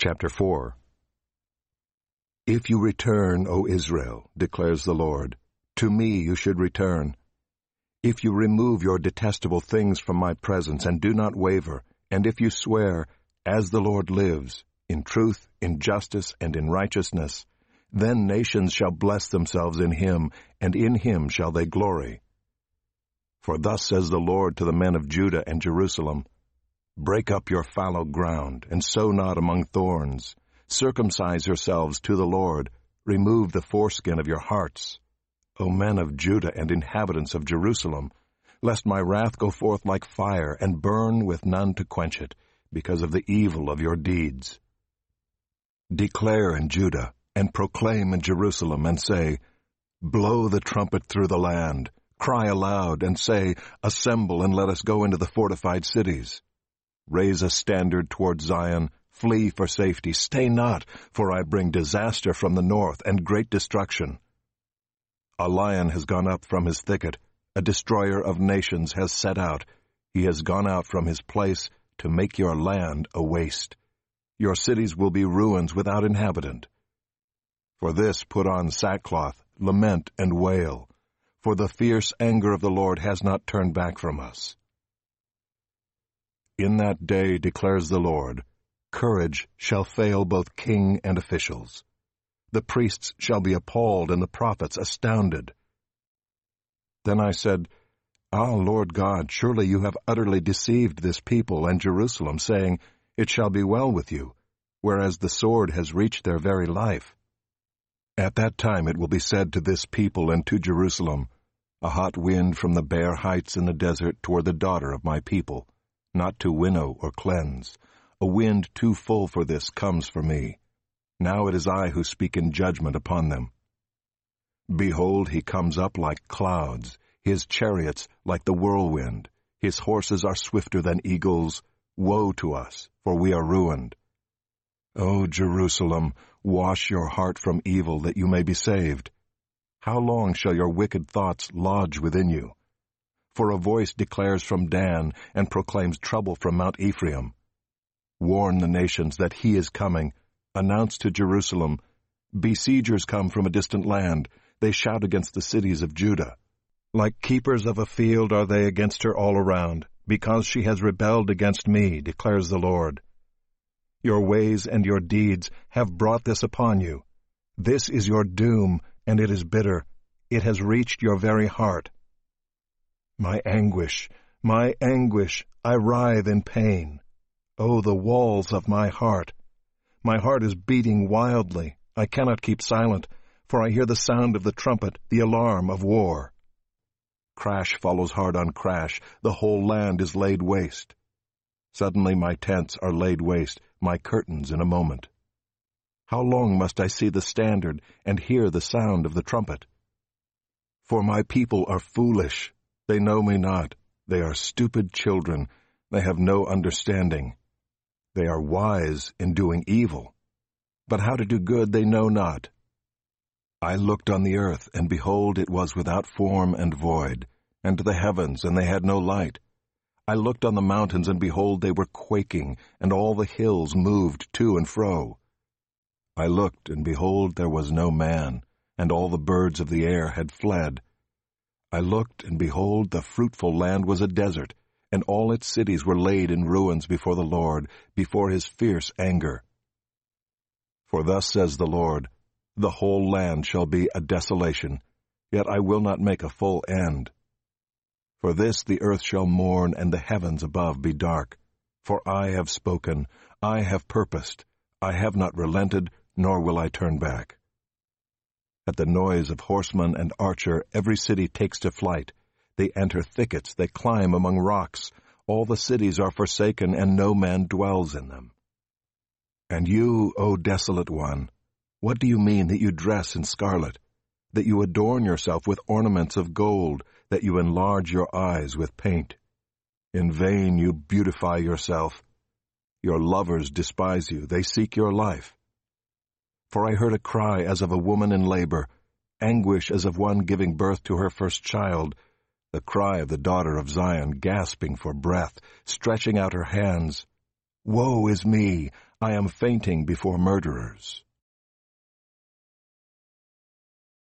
Chapter 4 If you return, O Israel, declares the Lord, to me you should return. If you remove your detestable things from my presence and do not waver, and if you swear, as the Lord lives, in truth, in justice, and in righteousness, then nations shall bless themselves in him, and in him shall they glory. For thus says the Lord to the men of Judah and Jerusalem, Break up your fallow ground, and sow not among thorns. Circumcise yourselves to the Lord. Remove the foreskin of your hearts. O men of Judah and inhabitants of Jerusalem, lest my wrath go forth like fire, and burn with none to quench it, because of the evil of your deeds. Declare in Judah, and proclaim in Jerusalem, and say, Blow the trumpet through the land, cry aloud, and say, Assemble, and let us go into the fortified cities. Raise a standard toward Zion, flee for safety, stay not, for I bring disaster from the north and great destruction. A lion has gone up from his thicket, a destroyer of nations has set out. He has gone out from his place to make your land a waste. Your cities will be ruins without inhabitant. For this put on sackcloth, lament and wail, for the fierce anger of the Lord has not turned back from us. In that day, declares the Lord, courage shall fail both king and officials. The priests shall be appalled and the prophets astounded. Then I said, Ah, Lord God, surely you have utterly deceived this people and Jerusalem, saying, It shall be well with you, whereas the sword has reached their very life. At that time it will be said to this people and to Jerusalem, A hot wind from the bare heights in the desert toward the daughter of my people not to winnow or cleanse. A wind too full for this comes for me. Now it is I who speak in judgment upon them. Behold, he comes up like clouds, his chariots like the whirlwind. His horses are swifter than eagles. Woe to us, for we are ruined. O Jerusalem, wash your heart from evil that you may be saved. How long shall your wicked thoughts lodge within you? For a voice declares from Dan and proclaims trouble from Mount Ephraim. Warn the nations that he is coming. Announce to Jerusalem, Besiegers come from a distant land. They shout against the cities of Judah. Like keepers of a field are they against her all around, because she has rebelled against me, declares the Lord. Your ways and your deeds have brought this upon you. This is your doom, and it is bitter. It has reached your very heart. My anguish, my anguish, I writhe in pain. Oh, the walls of my heart! My heart is beating wildly. I cannot keep silent, for I hear the sound of the trumpet, the alarm of war. Crash follows hard on crash. The whole land is laid waste. Suddenly my tents are laid waste, my curtains in a moment. How long must I see the standard and hear the sound of the trumpet? For my people are foolish. They know me not. They are stupid children. They have no understanding. They are wise in doing evil. But how to do good they know not. I looked on the earth, and behold, it was without form and void, and the heavens, and they had no light. I looked on the mountains, and behold, they were quaking, and all the hills moved to and fro. I looked, and behold, there was no man, and all the birds of the air had fled. I looked, and behold, the fruitful land was a desert, and all its cities were laid in ruins before the Lord, before his fierce anger. For thus says the Lord, The whole land shall be a desolation, yet I will not make a full end. For this the earth shall mourn, and the heavens above be dark. For I have spoken, I have purposed, I have not relented, nor will I turn back. At the noise of horseman and archer, every city takes to flight. They enter thickets, they climb among rocks. All the cities are forsaken, and no man dwells in them. And you, O desolate one, what do you mean that you dress in scarlet, that you adorn yourself with ornaments of gold, that you enlarge your eyes with paint? In vain you beautify yourself. Your lovers despise you, they seek your life. For I heard a cry as of a woman in labor, anguish as of one giving birth to her first child, the cry of the daughter of Zion gasping for breath, stretching out her hands. Woe is me! I am fainting before murderers.